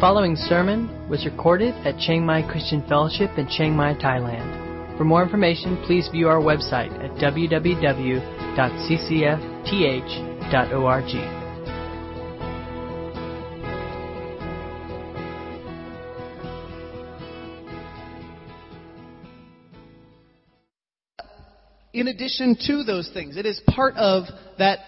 following sermon was recorded at Chiang Mai Christian Fellowship in Chiang Mai, Thailand. For more information, please view our website at www.ccfth.org. in addition to those things, it is part of that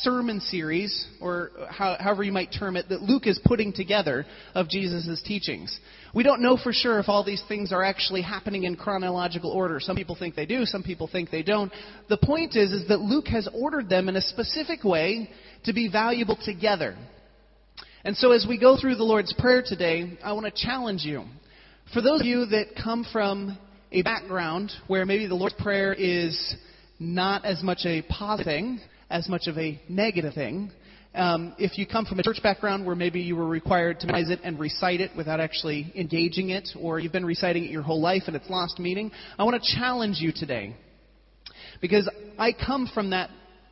sermon series, or how, however you might term it, that Luke is putting together of Jesus' teachings. We don't know for sure if all these things are actually happening in chronological order. Some people think they do, some people think they don't. The point is, is that Luke has ordered them in a specific way to be valuable together. And so as we go through the Lord's Prayer today, I want to challenge you. For those of you that come from a background where maybe the Lord's Prayer is not as much a positive thing as much of a negative thing. Um, if you come from a church background where maybe you were required to memorize it and recite it without actually engaging it, or you've been reciting it your whole life and it's lost meaning, I want to challenge you today. Because I come from that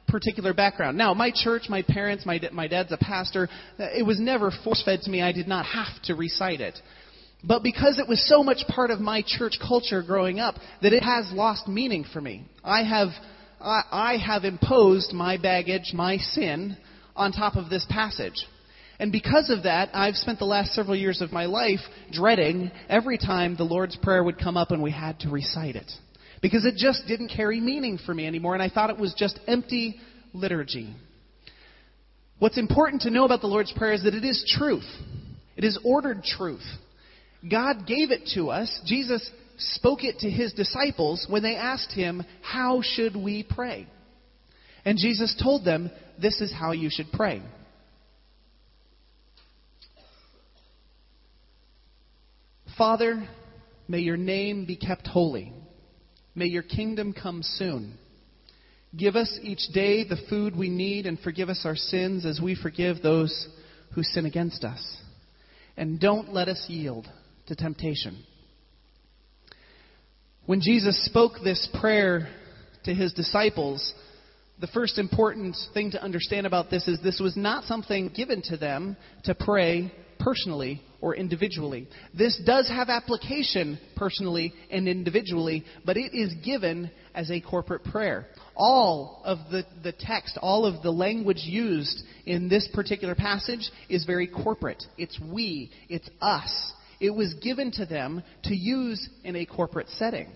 particular background. Now, my church, my parents, my, my dad's a pastor, it was never force fed to me. I did not have to recite it. But because it was so much part of my church culture growing up that it has lost meaning for me. I have, I, I have imposed my baggage, my sin, on top of this passage. And because of that, I've spent the last several years of my life dreading every time the Lord's Prayer would come up and we had to recite it. Because it just didn't carry meaning for me anymore, and I thought it was just empty liturgy. What's important to know about the Lord's Prayer is that it is truth. It is ordered truth. God gave it to us. Jesus spoke it to his disciples when they asked him, How should we pray? And Jesus told them, This is how you should pray. Father, may your name be kept holy. May your kingdom come soon. Give us each day the food we need and forgive us our sins as we forgive those who sin against us. And don't let us yield to temptation. When Jesus spoke this prayer to his disciples, the first important thing to understand about this is this was not something given to them to pray personally or individually. This does have application personally and individually, but it is given as a corporate prayer. All of the, the text, all of the language used in this particular passage is very corporate. It's we, it's us. It was given to them to use in a corporate setting.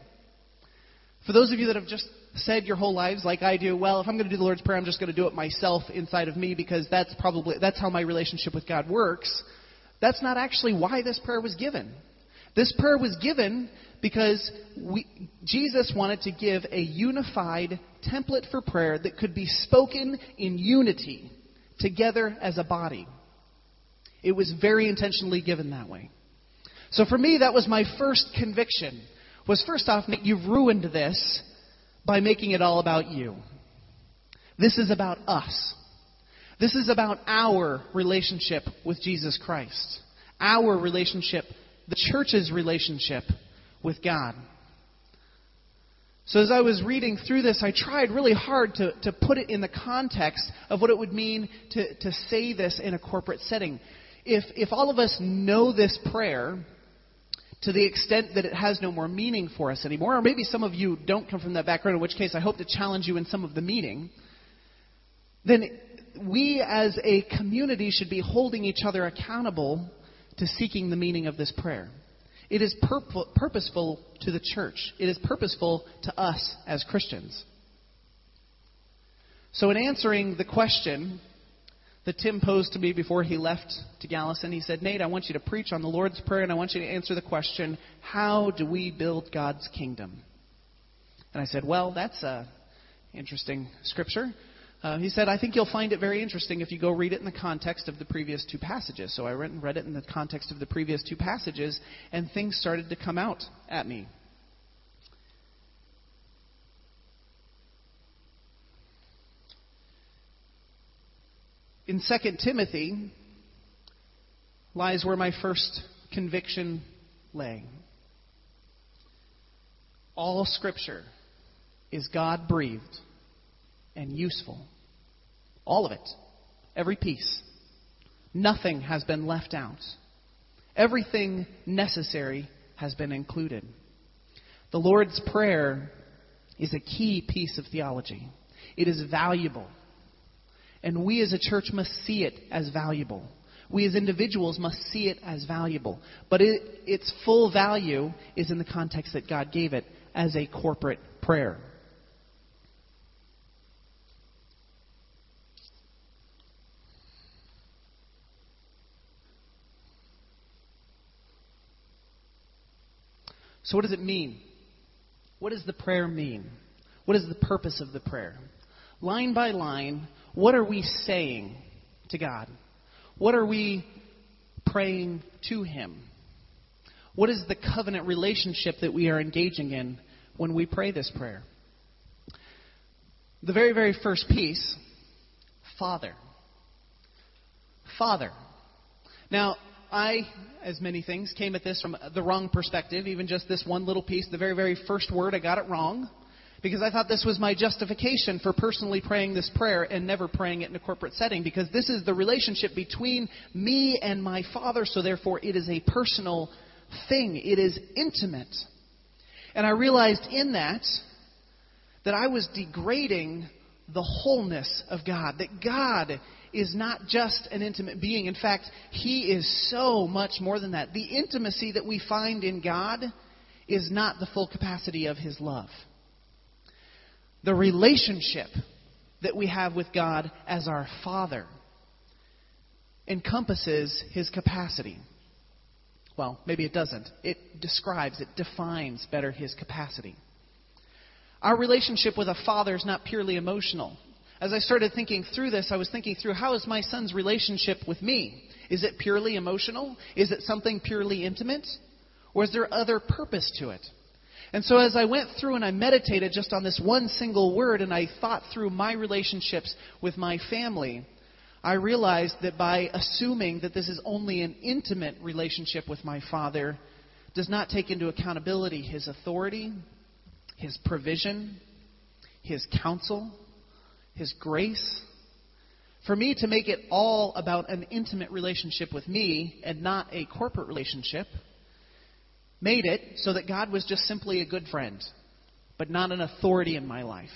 For those of you that have just said your whole lives, like I do, well, if I'm going to do the Lord's Prayer, I'm just going to do it myself inside of me because that's probably that's how my relationship with God works. That's not actually why this prayer was given. This prayer was given because we, Jesus wanted to give a unified template for prayer that could be spoken in unity together as a body. It was very intentionally given that way. So for me, that was my first conviction. Was first off, you've ruined this by making it all about you. This is about us. This is about our relationship with Jesus Christ. Our relationship, the church's relationship with God. So as I was reading through this, I tried really hard to, to put it in the context of what it would mean to, to say this in a corporate setting. If, if all of us know this prayer, to the extent that it has no more meaning for us anymore, or maybe some of you don't come from that background, in which case I hope to challenge you in some of the meaning, then we as a community should be holding each other accountable to seeking the meaning of this prayer. It is purposeful to the church. It is purposeful to us as Christians. So, in answering the question, that Tim posed to me before he left to Galveston. He said, Nate, I want you to preach on the Lord's Prayer, and I want you to answer the question, how do we build God's kingdom? And I said, well, that's a interesting scripture. Uh, he said, I think you'll find it very interesting if you go read it in the context of the previous two passages. So I went and read it in the context of the previous two passages, and things started to come out at me. In 2 Timothy lies where my first conviction lay. All Scripture is God breathed and useful. All of it. Every piece. Nothing has been left out. Everything necessary has been included. The Lord's Prayer is a key piece of theology. It is valuable. And we as a church must see it as valuable. We as individuals must see it as valuable. But it, its full value is in the context that God gave it as a corporate prayer. So, what does it mean? What does the prayer mean? What is the purpose of the prayer? Line by line, what are we saying to God? What are we praying to Him? What is the covenant relationship that we are engaging in when we pray this prayer? The very, very first piece Father. Father. Now, I, as many things, came at this from the wrong perspective, even just this one little piece. The very, very first word, I got it wrong. Because I thought this was my justification for personally praying this prayer and never praying it in a corporate setting. Because this is the relationship between me and my Father, so therefore it is a personal thing. It is intimate. And I realized in that that I was degrading the wholeness of God. That God is not just an intimate being. In fact, He is so much more than that. The intimacy that we find in God is not the full capacity of His love. The relationship that we have with God as our Father encompasses His capacity. Well, maybe it doesn't. It describes, it defines better His capacity. Our relationship with a father is not purely emotional as I started thinking through this, I was thinking through how is my son's relationship with me? Is it purely emotional? Is it something purely intimate? Or is there other purpose to it? And so as I went through and I meditated just on this one single word and I thought through my relationships with my family, I realized that by assuming that this is only an intimate relationship with my father does not take into accountability his authority, his provision, his counsel, his grace. For me to make it all about an intimate relationship with me and not a corporate relationship made it so that God was just simply a good friend, but not an authority in my life,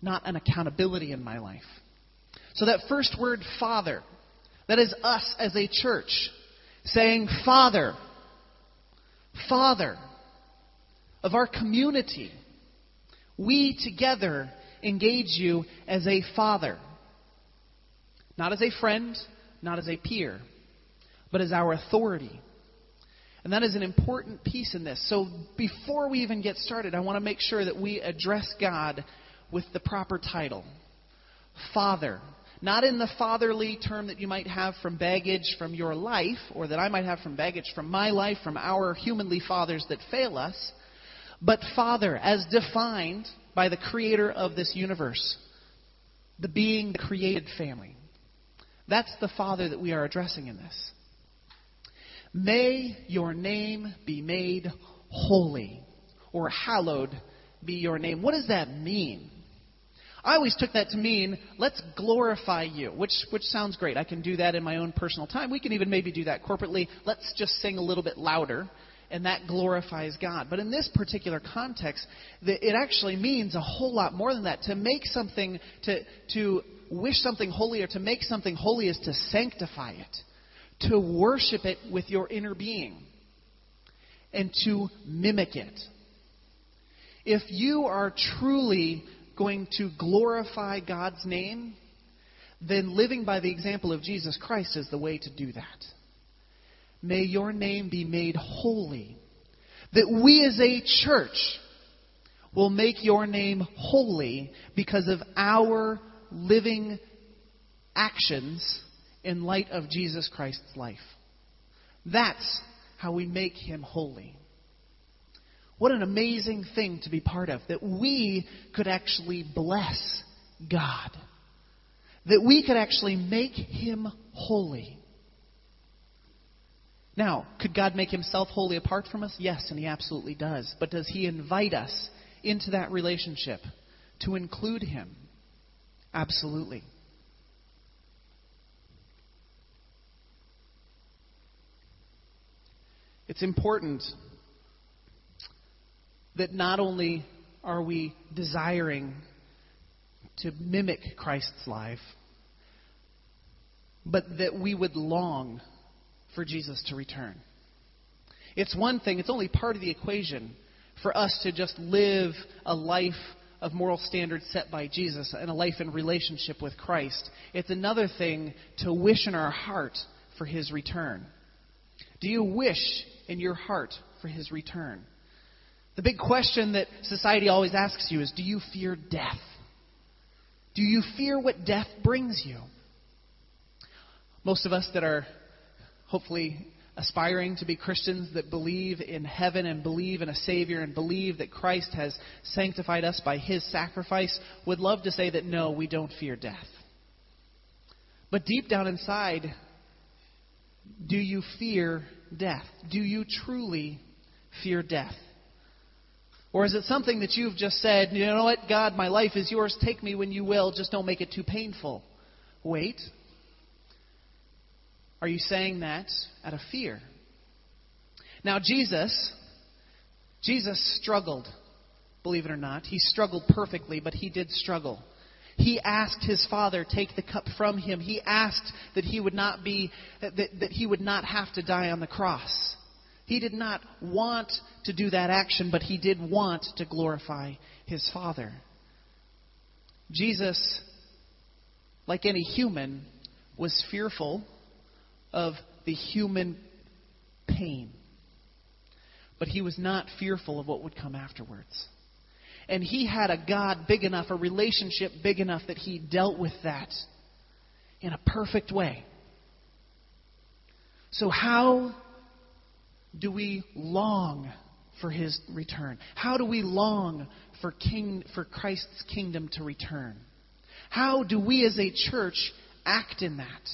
not an accountability in my life. So that first word, Father, that is us as a church saying, Father, Father of our community, we together engage you as a father. Not as a friend, not as a peer, but as our authority. And that is an important piece in this. So before we even get started, I want to make sure that we address God with the proper title Father. Not in the fatherly term that you might have from baggage from your life, or that I might have from baggage from my life, from our humanly fathers that fail us, but Father as defined by the creator of this universe, the being, the created family. That's the Father that we are addressing in this. May your name be made holy, or hallowed be your name. What does that mean? I always took that to mean, let's glorify you, which, which sounds great. I can do that in my own personal time. We can even maybe do that corporately. Let's just sing a little bit louder and that glorifies God. But in this particular context, it actually means a whole lot more than that. To make something, to, to wish something holy or to make something holy is to sanctify it, to worship it with your inner being, and to mimic it. If you are truly going to glorify God's name, then living by the example of Jesus Christ is the way to do that. May your name be made holy. That we as a church will make your name holy because of our living actions in light of Jesus Christ's life. That's how we make him holy. What an amazing thing to be part of. That we could actually bless God. That we could actually make him holy. Now, could God make himself holy apart from us? Yes, and he absolutely does. But does he invite us into that relationship to include him? Absolutely. It's important that not only are we desiring to mimic Christ's life, but that we would long for Jesus to return. It's one thing, it's only part of the equation for us to just live a life of moral standards set by Jesus and a life in relationship with Christ. It's another thing to wish in our heart for his return. Do you wish in your heart for his return? The big question that society always asks you is do you fear death? Do you fear what death brings you? Most of us that are hopefully aspiring to be Christians that believe in heaven and believe in a Savior and believe that Christ has sanctified us by His sacrifice would love to say that no, we don't fear death. But deep down inside, do you fear death? Do you truly fear death? Or is it something that you've just said, you know what, God, my life is yours, take me when you will, just don't make it too painful? Wait. Are you saying that out of fear? Now, Jesus, Jesus struggled, believe it or not. He struggled perfectly, but he did struggle. He asked his father, take the cup from him. He asked that he would not be, that, that he would not have to die on the cross. He did not want to do that action, but he did want to glorify his father. Jesus, like any human, was fearful of the human pain. But he was not fearful of what would come afterwards. And he had a God big enough, a relationship big enough that he dealt with that in a perfect way. So, how do we long for his return? How do we long for, king, for Christ's kingdom to return? How do we as a church act in that?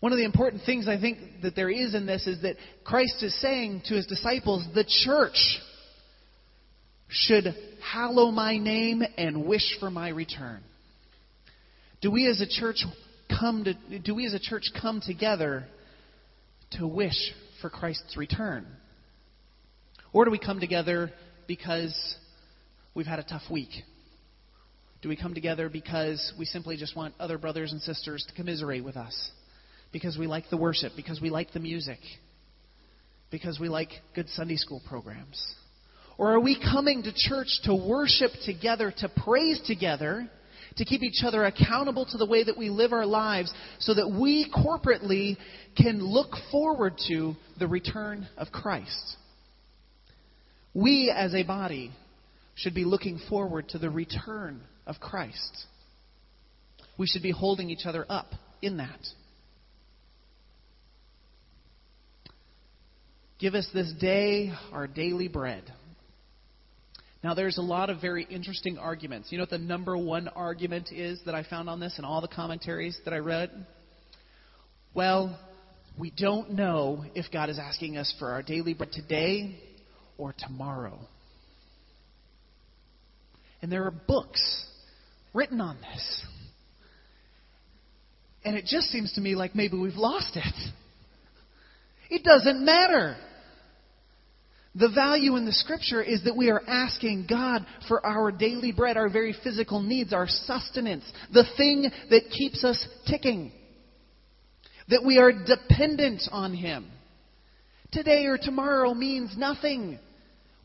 One of the important things I think that there is in this is that Christ is saying to his disciples, the church should hallow my name and wish for my return. Do we as a church come to do we as a church come together to wish for Christ's return? Or do we come together because we've had a tough week? Do we come together because we simply just want other brothers and sisters to commiserate with us? because we like the worship, because we like the music, because we like good Sunday school programs? Or are we coming to church to worship together, to praise together, to keep each other accountable to the way that we live our lives so that we corporately can look forward to the return of Christ? We as a body should be looking forward to the return of Christ. We should be holding each other up in that. Give us this day our daily bread. Now, there's a lot of very interesting arguments. You know what the number one argument is that I found on this in all the commentaries that I read? Well, we don't know if God is asking us for our daily bread today or tomorrow. And there are books written on this. And it just seems to me like maybe we've lost it. It doesn't matter. The value in the scripture is that we are asking God for our daily bread, our very physical needs, our sustenance, the thing that keeps us ticking. That we are dependent on Him. Today or tomorrow means nothing.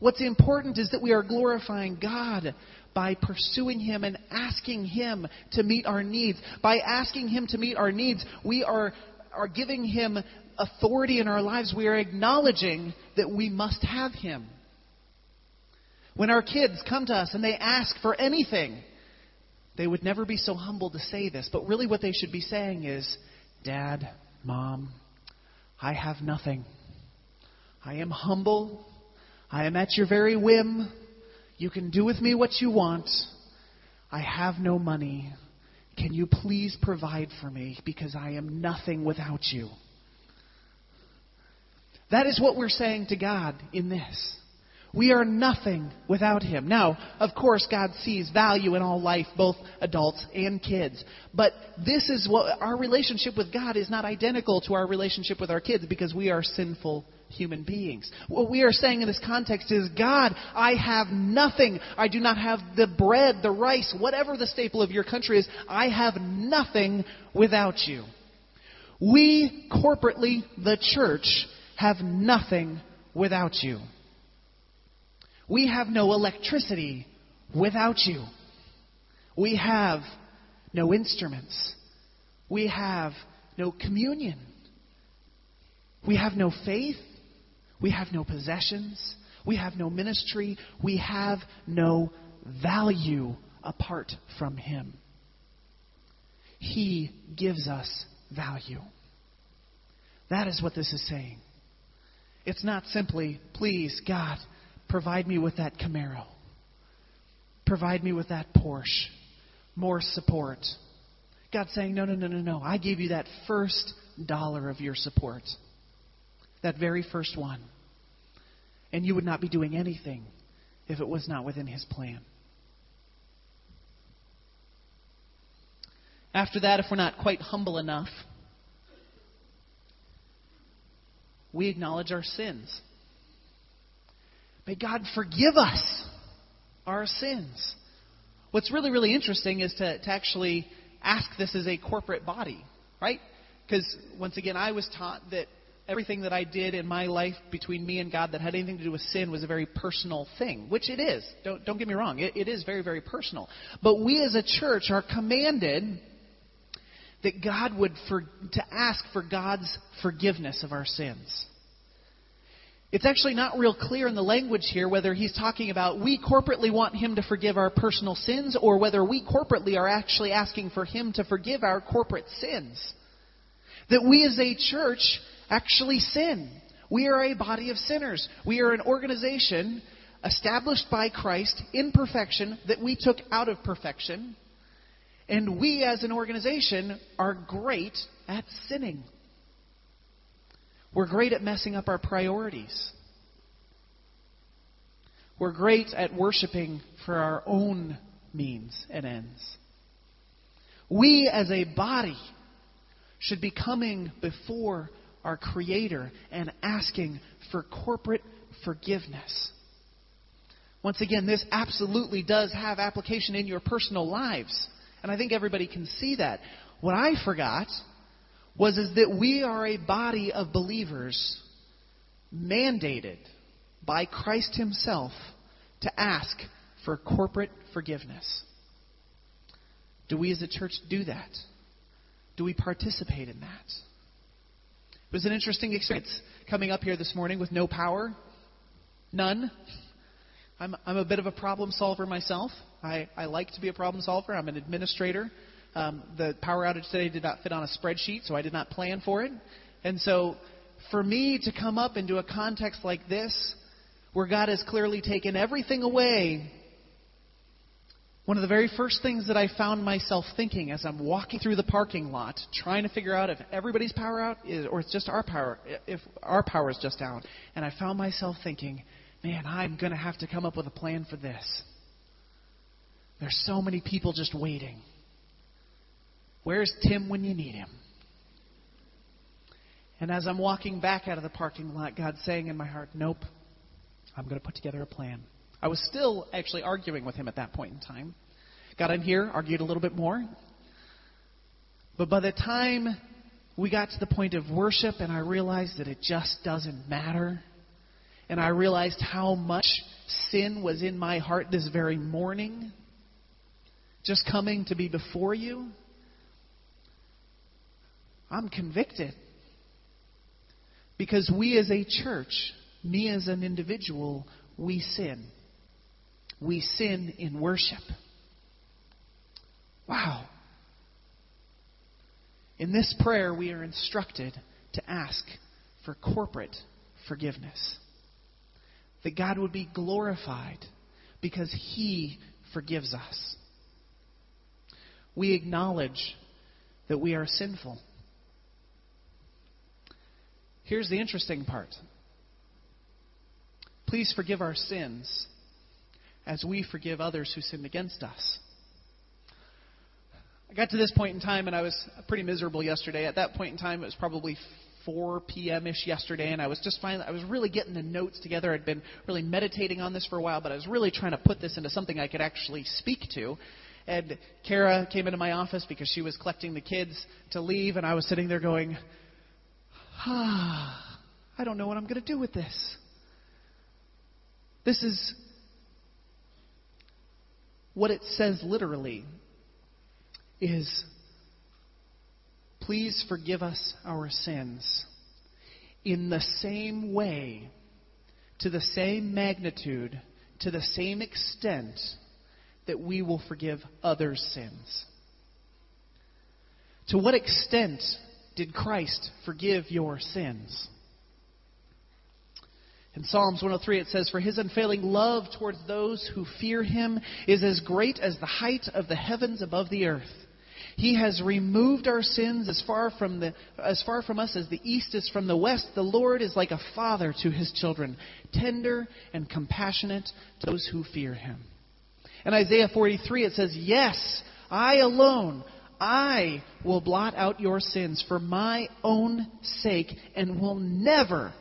What's important is that we are glorifying God by pursuing Him and asking Him to meet our needs. By asking Him to meet our needs, we are, are giving Him authority in our lives, we are acknowledging that we must have Him. When our kids come to us and they ask for anything, they would never be so humble to say this, but really what they should be saying is, Dad, Mom, I have nothing. I am humble. I am at your very whim. You can do with me what you want. I have no money. Can you please provide for me because I am nothing without you? That is what we're saying to God in this. We are nothing without Him. Now, of course, God sees value in all life, both adults and kids. But this is what our relationship with God is not identical to our relationship with our kids because we are sinful human beings. What we are saying in this context is, God, I have nothing. I do not have the bread, the rice, whatever the staple of your country is. I have nothing without you. We, corporately, the church, have nothing without you. We have no electricity without you. We have no instruments. We have no communion. We have no faith. We have no possessions. We have no ministry. We have no value apart from Him. He gives us value. That is what this is saying. It's not simply, please, God, provide me with that Camaro. Provide me with that Porsche. More support. God's saying, no, no, no, no, no. I gave you that first dollar of your support. That very first one. And you would not be doing anything if it was not within His plan. After that, if we're not quite humble enough, we acknowledge our sins. May God forgive us our sins. What's really, really interesting is to, to actually ask this as a corporate body, right? Because, once again, I was taught that everything that I did in my life between me and God that had anything to do with sin was a very personal thing, which it is. Don't, don't get me wrong. It, it is very, very personal. But we as a church are commanded that God would, for, to ask for God's forgiveness of our sins. It's actually not real clear in the language here whether he's talking about we corporately want him to forgive our personal sins or whether we corporately are actually asking for him to forgive our corporate sins. That we as a church actually sin. We are a body of sinners. We are an organization established by Christ in perfection that we took out of perfection. And we as an organization are great at sinning. We're great at messing up our priorities. We're great at worshiping for our own means and ends. We as a body should be coming before our Creator and asking for corporate forgiveness. Once again, this absolutely does have application in your personal lives. And I think everybody can see that. What I forgot was is that we are a body of believers mandated by Christ himself to ask for corporate forgiveness. Do we as a church do that? Do we participate in that? It was an interesting experience coming up here this morning with no power. None. I'm, I'm a bit of a problem solver myself. I, I like to be a problem solver. I'm an administrator. Um, the power outage today did not fit on a spreadsheet, so I did not plan for it. And so, for me to come up into a context like this, where God has clearly taken everything away, one of the very first things that I found myself thinking as I'm walking through the parking lot, trying to figure out if everybody's power out is, or it's just our power, if our power is just out, and I found myself thinking, man, I'm going to have to come up with a plan for this. There's so many people just waiting. Where's Tim when you need him? And as I'm walking back out of the parking lot, God's saying in my heart, Nope, I'm going to put together a plan. I was still actually arguing with him at that point in time. Got in here, argued a little bit more. But by the time we got to the point of worship and I realized that it just doesn't matter, and I realized how much sin was in my heart this very morning, just coming to be before you, I'm convicted. Because we as a church, me as an individual, we sin. We sin in worship. Wow. In this prayer, we are instructed to ask for corporate forgiveness. That God would be glorified because He forgives us. We acknowledge that we are sinful. Here's the interesting part Please forgive our sins as we forgive others who sinned against us. I got to this point in time and I was pretty miserable yesterday. At that point in time, it was probably 4 p.m. ish yesterday, and I was just finally, I was really getting the notes together. I'd been really meditating on this for a while, but I was really trying to put this into something I could actually speak to. And Kara came into my office because she was collecting the kids to leave, and I was sitting there going, ah, I don't know what I'm going to do with this. This is what it says literally is please forgive us our sins in the same way, to the same magnitude, to the same extent that we will forgive others' sins. To what extent did Christ forgive your sins? In Psalms 103, it says, For his unfailing love towards those who fear him is as great as the height of the heavens above the earth. He has removed our sins as far from the as far from us as the east is from the west. The Lord is like a father to his children, tender and compassionate to those who fear him. In Isaiah 43 it says, "Yes, I alone I will blot out your sins for my own sake and will never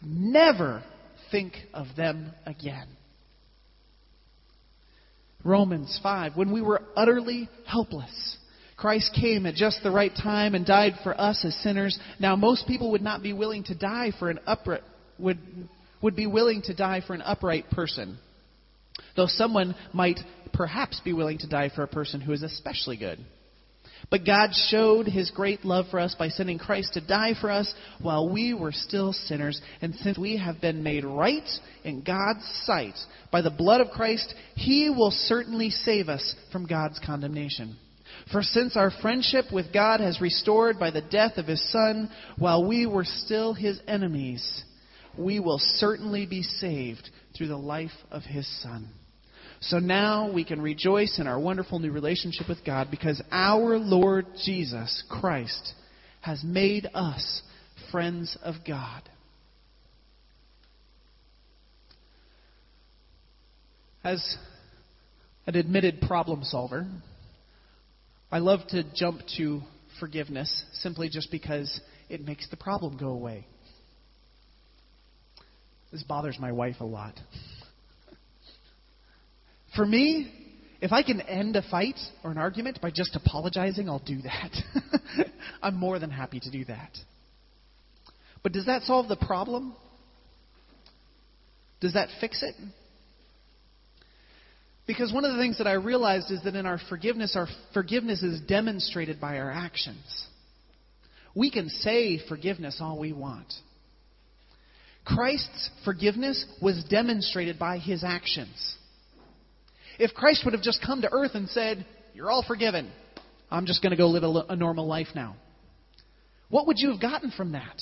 never think of them again." Romans 5. When we were utterly helpless, Christ came at just the right time and died for us as sinners. Now, most people would not be willing to die for an upright would would be willing to die for an upright person. Though someone might perhaps be willing to die for a person who is especially good. But God showed his great love for us by sending Christ to die for us while we were still sinners. And since we have been made right in God's sight by the blood of Christ, he will certainly save us from God's condemnation. For since our friendship with God has restored by the death of his Son while we were still his enemies, we will certainly be saved through the life of his Son. So now we can rejoice in our wonderful new relationship with God because our Lord Jesus Christ has made us friends of God. As an admitted problem solver, I love to jump to forgiveness simply just because it makes the problem go away. This bothers my wife a lot. For me, if I can end a fight or an argument by just apologizing, I'll do that. I'm more than happy to do that. But does that solve the problem? Does that fix it? Because one of the things that I realized is that in our forgiveness, our forgiveness is demonstrated by our actions. We can say forgiveness all we want. Christ's forgiveness was demonstrated by his actions. If Christ would have just come to earth and said, You're all forgiven, I'm just going to go live a, a normal life now, what would you have gotten from that?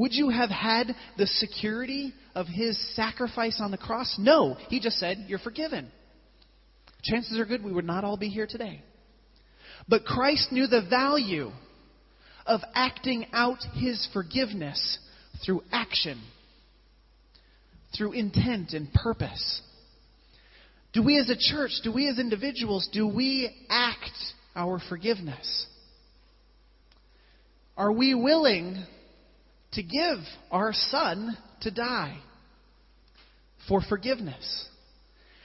Would you have had the security of his sacrifice on the cross? No. He just said, You're forgiven. Chances are good we would not all be here today. But Christ knew the value of acting out his forgiveness through action, through intent and purpose. Do we as a church, do we as individuals, do we act our forgiveness? Are we willing to give our son to die for forgiveness?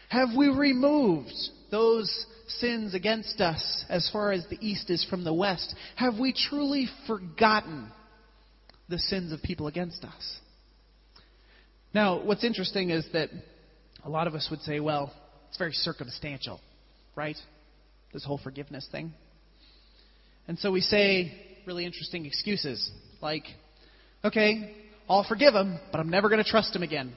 Have we removed those sins against us as far as the east is from the west? Have we truly forgotten the sins of people against us? Now, what's interesting is that a lot of us would say, well, it's very circumstantial, right? This whole forgiveness thing. And so we say really interesting excuses like, okay, I'll forgive them, but I'm never going to trust them again.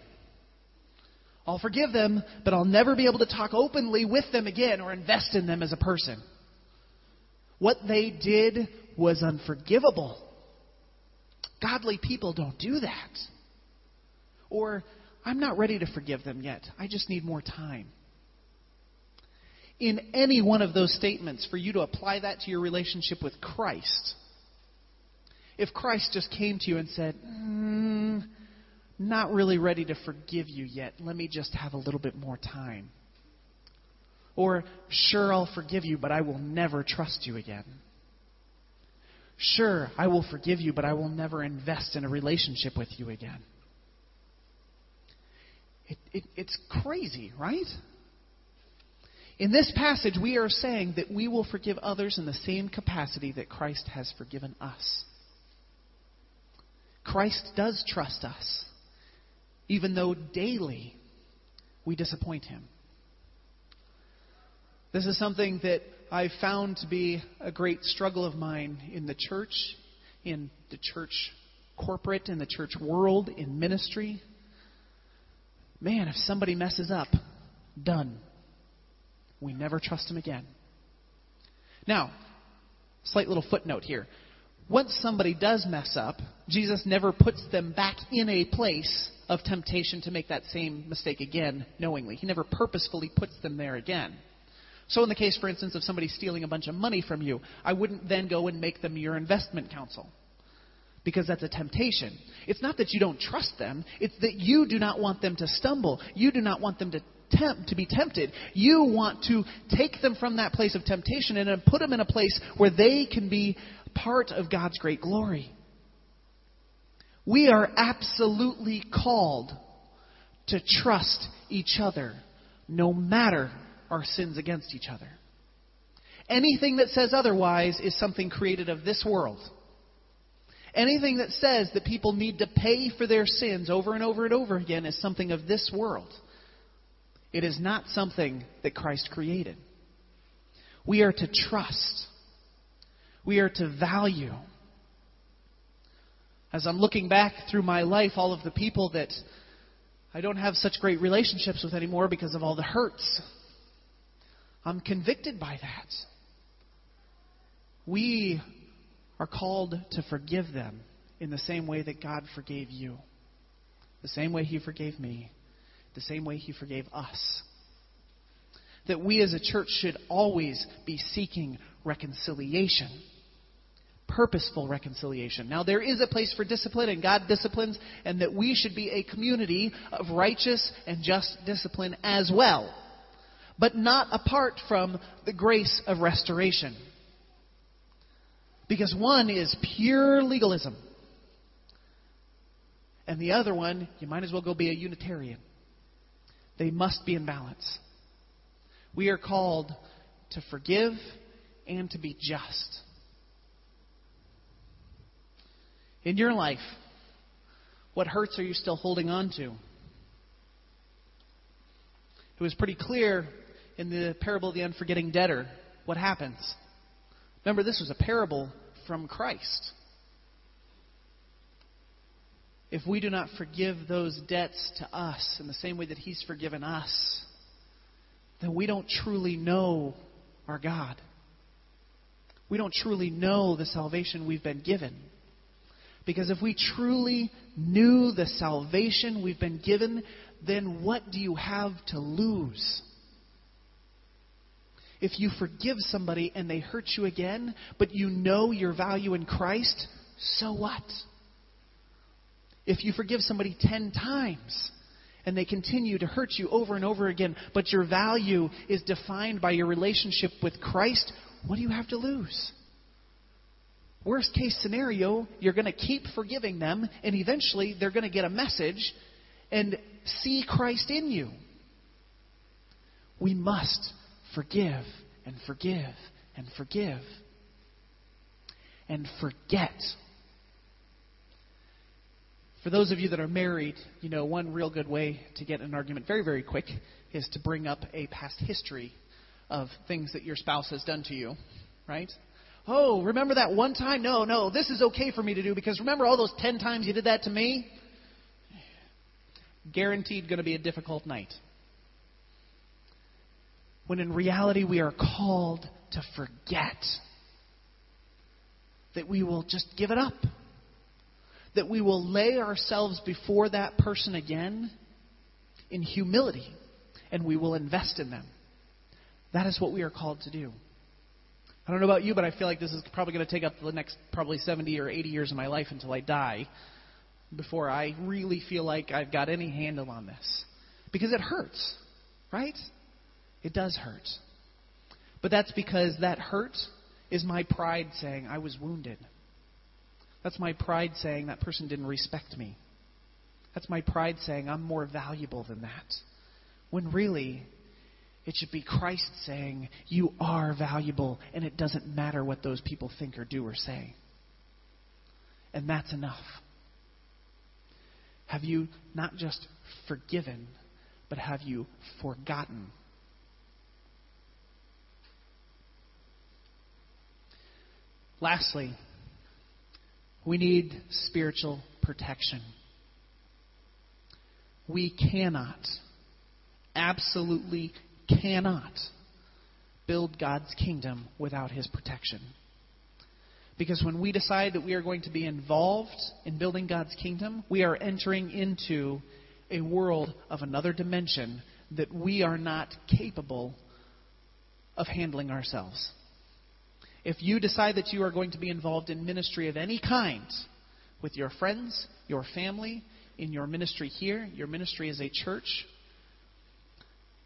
I'll forgive them, but I'll never be able to talk openly with them again or invest in them as a person. What they did was unforgivable. Godly people don't do that. Or, I'm not ready to forgive them yet. I just need more time in any one of those statements for you to apply that to your relationship with Christ. If Christ just came to you and said, mm, Not really ready to forgive you yet, let me just have a little bit more time. Or, Sure, I'll forgive you, but I will never trust you again. Sure, I will forgive you, but I will never invest in a relationship with you again. It, it, it's crazy, right? In this passage, we are saying that we will forgive others in the same capacity that Christ has forgiven us. Christ does trust us, even though daily we disappoint him. This is something that I've found to be a great struggle of mine in the church, in the church corporate, in the church world, in ministry. Man, if somebody messes up, done. We never trust him again. Now, slight little footnote here. Once somebody does mess up, Jesus never puts them back in a place of temptation to make that same mistake again knowingly. He never purposefully puts them there again. So, in the case, for instance, of somebody stealing a bunch of money from you, I wouldn't then go and make them your investment counsel because that's a temptation. It's not that you don't trust them, it's that you do not want them to stumble. You do not want them to tempt to be tempted. You want to take them from that place of temptation and put them in a place where they can be part of God's great glory. We are absolutely called to trust each other no matter our sins against each other. Anything that says otherwise is something created of this world. Anything that says that people need to pay for their sins over and over and over again is something of this world. It is not something that Christ created. We are to trust. We are to value. As I'm looking back through my life, all of the people that I don't have such great relationships with anymore because of all the hurts I'm convicted by that. We are called to forgive them in the same way that God forgave you, the same way He forgave me, the same way He forgave us. That we as a church should always be seeking reconciliation purposeful reconciliation. Now, there is a place for discipline, and God disciplines, and that we should be a community of righteous and just discipline as well but not apart from the grace of restoration. Because one is pure legalism, and the other one, you might as well go be a Unitarian. They must be in balance. We are called to forgive and to be just. In your life, what hurts are you still holding on to? It was pretty clear in the parable of the unforgetting debtor, what happens? Remember, this was a parable from Christ. If we do not forgive those debts to us in the same way that He's forgiven us, then we don't truly know our God. We don't truly know the salvation we've been given. Because if we truly knew the salvation we've been given, then what do you have to lose? If you forgive somebody and they hurt you again, but you know your value in Christ, so what? If you forgive somebody ten times and they continue to hurt you over and over again, but your value is defined by your relationship with Christ, what do you have to lose? Worst case scenario, you're going to keep forgiving them, and eventually they're going to get a message and see Christ in you. We must forgive and forgive and forgive and forget. For those of you that are married, you know, one real good way to get an argument very, very quick is to bring up a past history of things that your spouse has done to you, right? Oh, remember that one time? No, no, this is okay for me to do because remember all those ten times you did that to me? Guaranteed going to be a difficult night when in reality we are called to forget. That we will just give it up. That we will lay ourselves before that person again in humility and we will invest in them. That is what we are called to do. I don't know about you, but I feel like this is probably going to take up the next probably 70 or 80 years of my life until I die before I really feel like I've got any handle on this. Because it hurts, right? It does hurt. But that's because that hurt is my pride saying, I was wounded. That's my pride saying that person didn't respect me. That's my pride saying I'm more valuable than that. When really, it should be Christ saying, You are valuable, and it doesn't matter what those people think or do or say. And that's enough. Have you not just forgiven, but have you forgotten? Lastly, we need spiritual protection. We cannot, absolutely cannot, build God's kingdom without His protection. Because when we decide that we are going to be involved in building God's kingdom, we are entering into a world of another dimension that we are not capable of handling ourselves. If you decide that you are going to be involved in ministry of any kind, with your friends, your family, in your ministry here, your ministry as a church,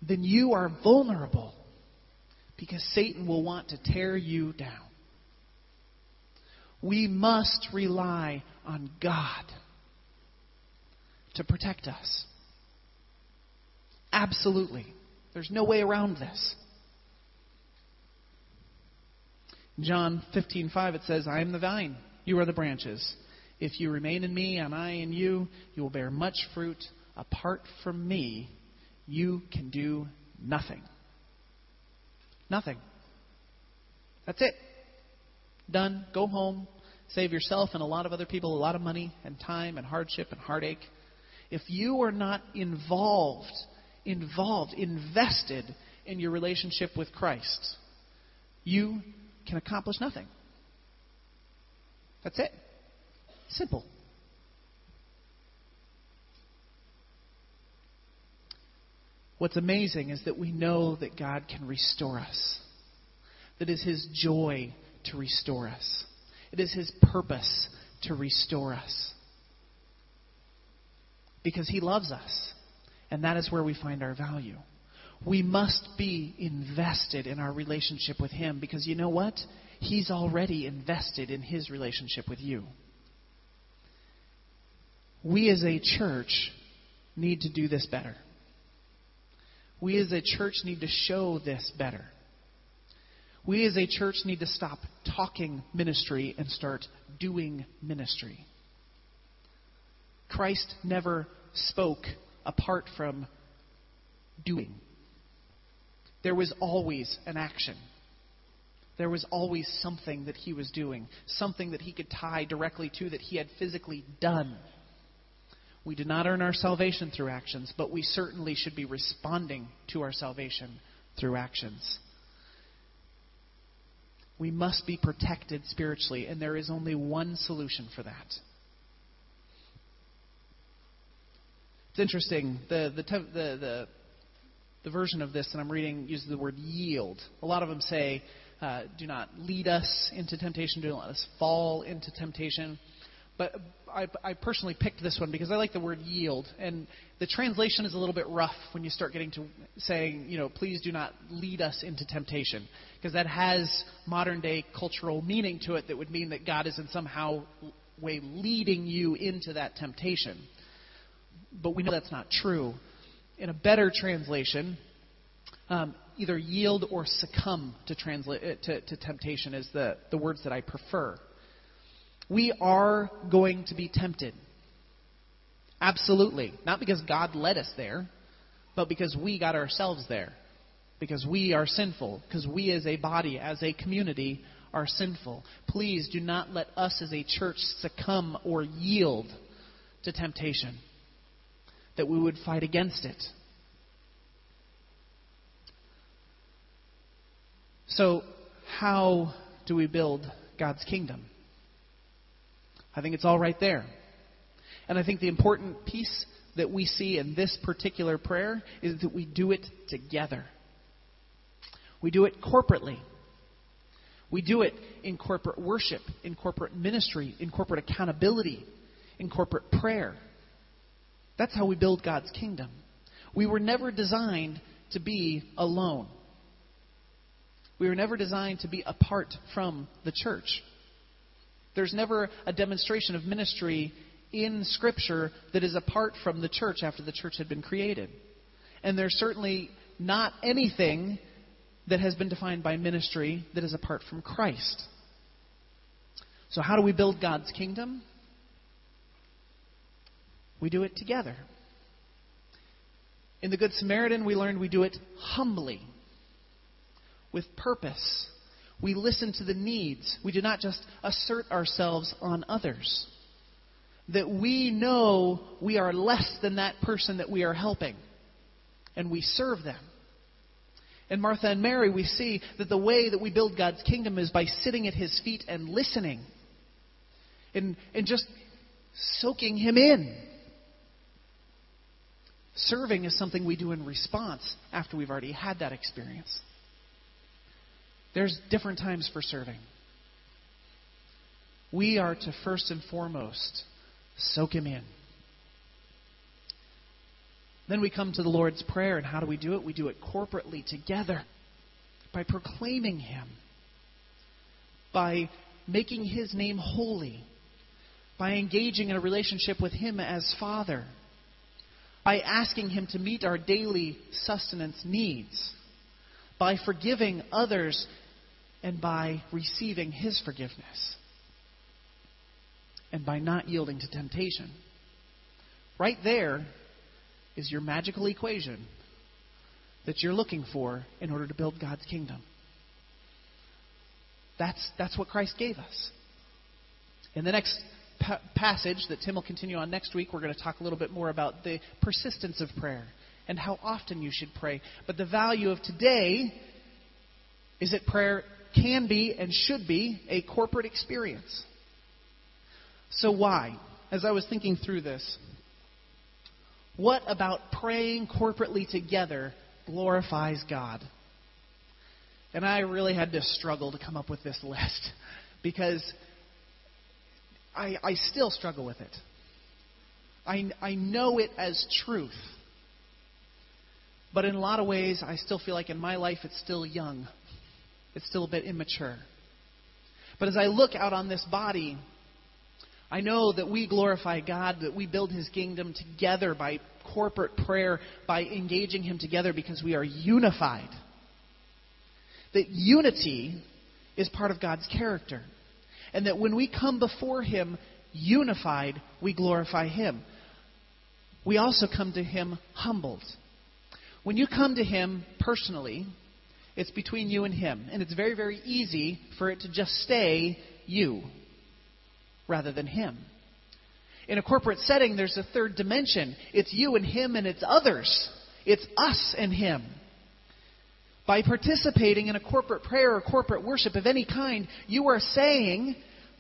then you are vulnerable because Satan will want to tear you down. We must rely on God to protect us. Absolutely. There's no way around this. John 15:5 it says, "I am the vine, you are the branches. If you remain in me and I in you, you will bear much fruit. Apart from me, you can do nothing." Nothing. That's it. Done. Go home. Save yourself and a lot of other people a lot of money and time and hardship and heartache. If you are not involved, involved, invested in your relationship with Christ, you can accomplish nothing. That's it. Simple. What's amazing is that we know that God can restore us. That is His joy to restore us. It is His purpose to restore us. Because He loves us. And that is where we find our value. We must be invested in our relationship with Him because you know what? He's already invested in His relationship with you. We as a church need to do this better. We as a church need to show this better. We as a church need to stop talking ministry and start doing ministry. Christ never spoke apart from doing. There was always an action. There was always something that he was doing, something that he could tie directly to that he had physically done. We did not earn our salvation through actions, but we certainly should be responding to our salvation through actions. We must be protected spiritually, and there is only one solution for that. It's interesting. The, the, the, the, the version of this that I'm reading uses the word yield. A lot of them say, uh, do not lead us into temptation, do not let us fall into temptation. But I, I personally picked this one because I like the word yield, and the translation is a little bit rough when you start getting to saying, you know, please do not lead us into temptation, because that has modern day cultural meaning to it that would mean that God is in somehow way leading you into that temptation. But we know that's not true. In a better translation, um, either yield or succumb to, transla- to, to temptation is the, the words that I prefer. We are going to be tempted. Absolutely. Not because God led us there, but because we got ourselves there. Because we are sinful. Because we as a body, as a community, are sinful. Please do not let us as a church succumb or yield to temptation. That we would fight against it. So, how do we build God's kingdom? I think it's all right there. And I think the important piece that we see in this particular prayer is that we do it together. We do it corporately. We do it in corporate worship, in corporate ministry, in corporate accountability, in corporate prayer. That's how we build God's kingdom. We were never designed to be alone. We were never designed to be apart from the church. There's never a demonstration of ministry in Scripture that is apart from the church after the church had been created. And there's certainly not anything that has been defined by ministry that is apart from Christ. So, how do we build God's kingdom? We do it together. In the Good Samaritan, we learned we do it humbly, with purpose. We listen to the needs. We do not just assert ourselves on others. That we know we are less than that person that we are helping, and we serve them. In Martha and Mary, we see that the way that we build God's kingdom is by sitting at his feet and listening, and, and just soaking him in. Serving is something we do in response after we've already had that experience. There's different times for serving. We are to first and foremost soak him in. Then we come to the Lord's Prayer, and how do we do it? We do it corporately together by proclaiming him, by making his name holy, by engaging in a relationship with him as Father, by asking him to meet our daily sustenance needs, by forgiving others and by receiving His forgiveness, and by not yielding to temptation. Right there is your magical equation that you're looking for in order to build God's kingdom. That's, that's what Christ gave us. In the next pa- passage that Tim will continue on next week, we're going to talk a little bit more about the persistence of prayer and how often you should pray. But the value of today is that prayer can be and should be a corporate experience. So, why? As I was thinking through this, what about praying corporately together glorifies God? And I really had to struggle to come up with this list because I, I still struggle with it. I, I know it as truth. But in a lot of ways, I still feel like in my life it's still young. It's still a bit immature. But as I look out on this body, I know that we glorify God, that we build His kingdom together by corporate prayer, by engaging Him together because we are unified. That unity is part of God's character. And that when we come before Him unified, we glorify Him. We also come to Him humbled. When you come to Him personally, it's between you and Him. And it's very, very easy for it to just stay you rather than Him. In a corporate setting, there's a third dimension it's you and Him and it's others, it's us and Him. By participating in a corporate prayer or corporate worship of any kind, you are saying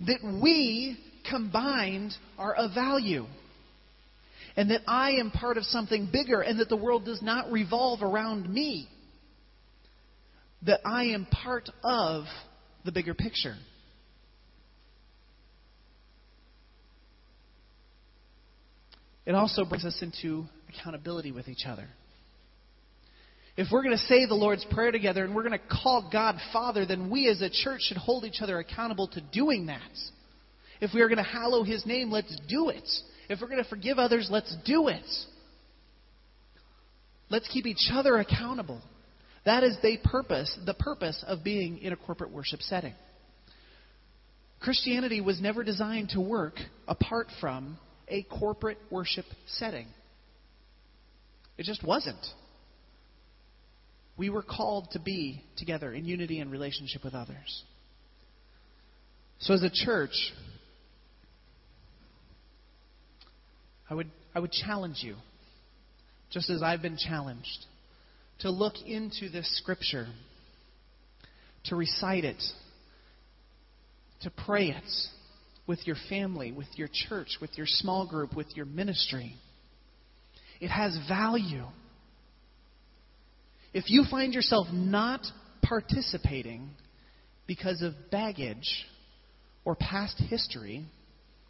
that we combined are of value. And that I am part of something bigger, and that the world does not revolve around me that I am part of the bigger picture. It also brings us into accountability with each other. If we're going to say the Lord's Prayer together and we're going to call God Father, then we as a church should hold each other accountable to doing that. If we are going to hallow His name, let's do it. If we're going to forgive others, let's do it. Let's keep each other accountable. That is the purpose, the purpose of being in a corporate worship setting. Christianity was never designed to work apart from a corporate worship setting. It just wasn't. We were called to be together in unity and relationship with others. So, as a church, I would, I would challenge you, just as I've been challenged, to look into this scripture, to recite it, to pray it with your family, with your church, with your small group, with your ministry. It has value. If you find yourself not participating because of baggage or past history,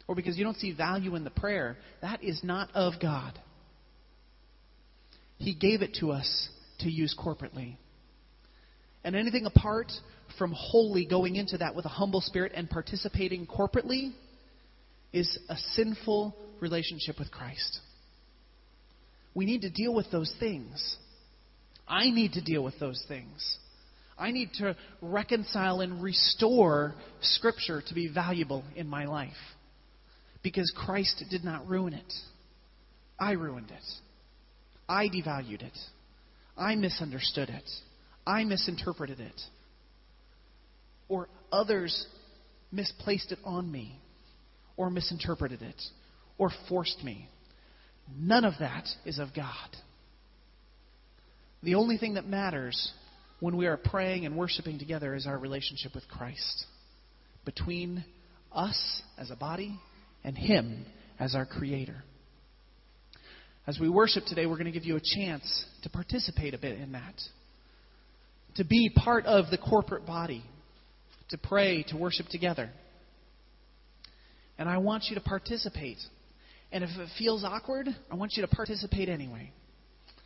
or because you don't see value in the prayer, that is not of God. He gave it to us to use corporately. And anything apart from wholly going into that with a humble spirit and participating corporately is a sinful relationship with Christ. We need to deal with those things. I need to deal with those things. I need to reconcile and restore Scripture to be valuable in my life. Because Christ did not ruin it. I ruined it. I devalued it. I misunderstood it. I misinterpreted it. Or others misplaced it on me, or misinterpreted it, or forced me. None of that is of God. The only thing that matters when we are praying and worshiping together is our relationship with Christ. Between us as a body and Him as our Creator. As we worship today, we're going to give you a chance to participate a bit in that. To be part of the corporate body. To pray, to worship together. And I want you to participate. And if it feels awkward, I want you to participate anyway.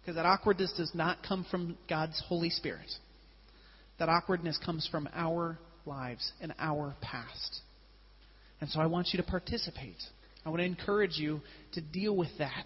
Because that awkwardness does not come from God's Holy Spirit. That awkwardness comes from our lives and our past. And so I want you to participate. I want to encourage you to deal with that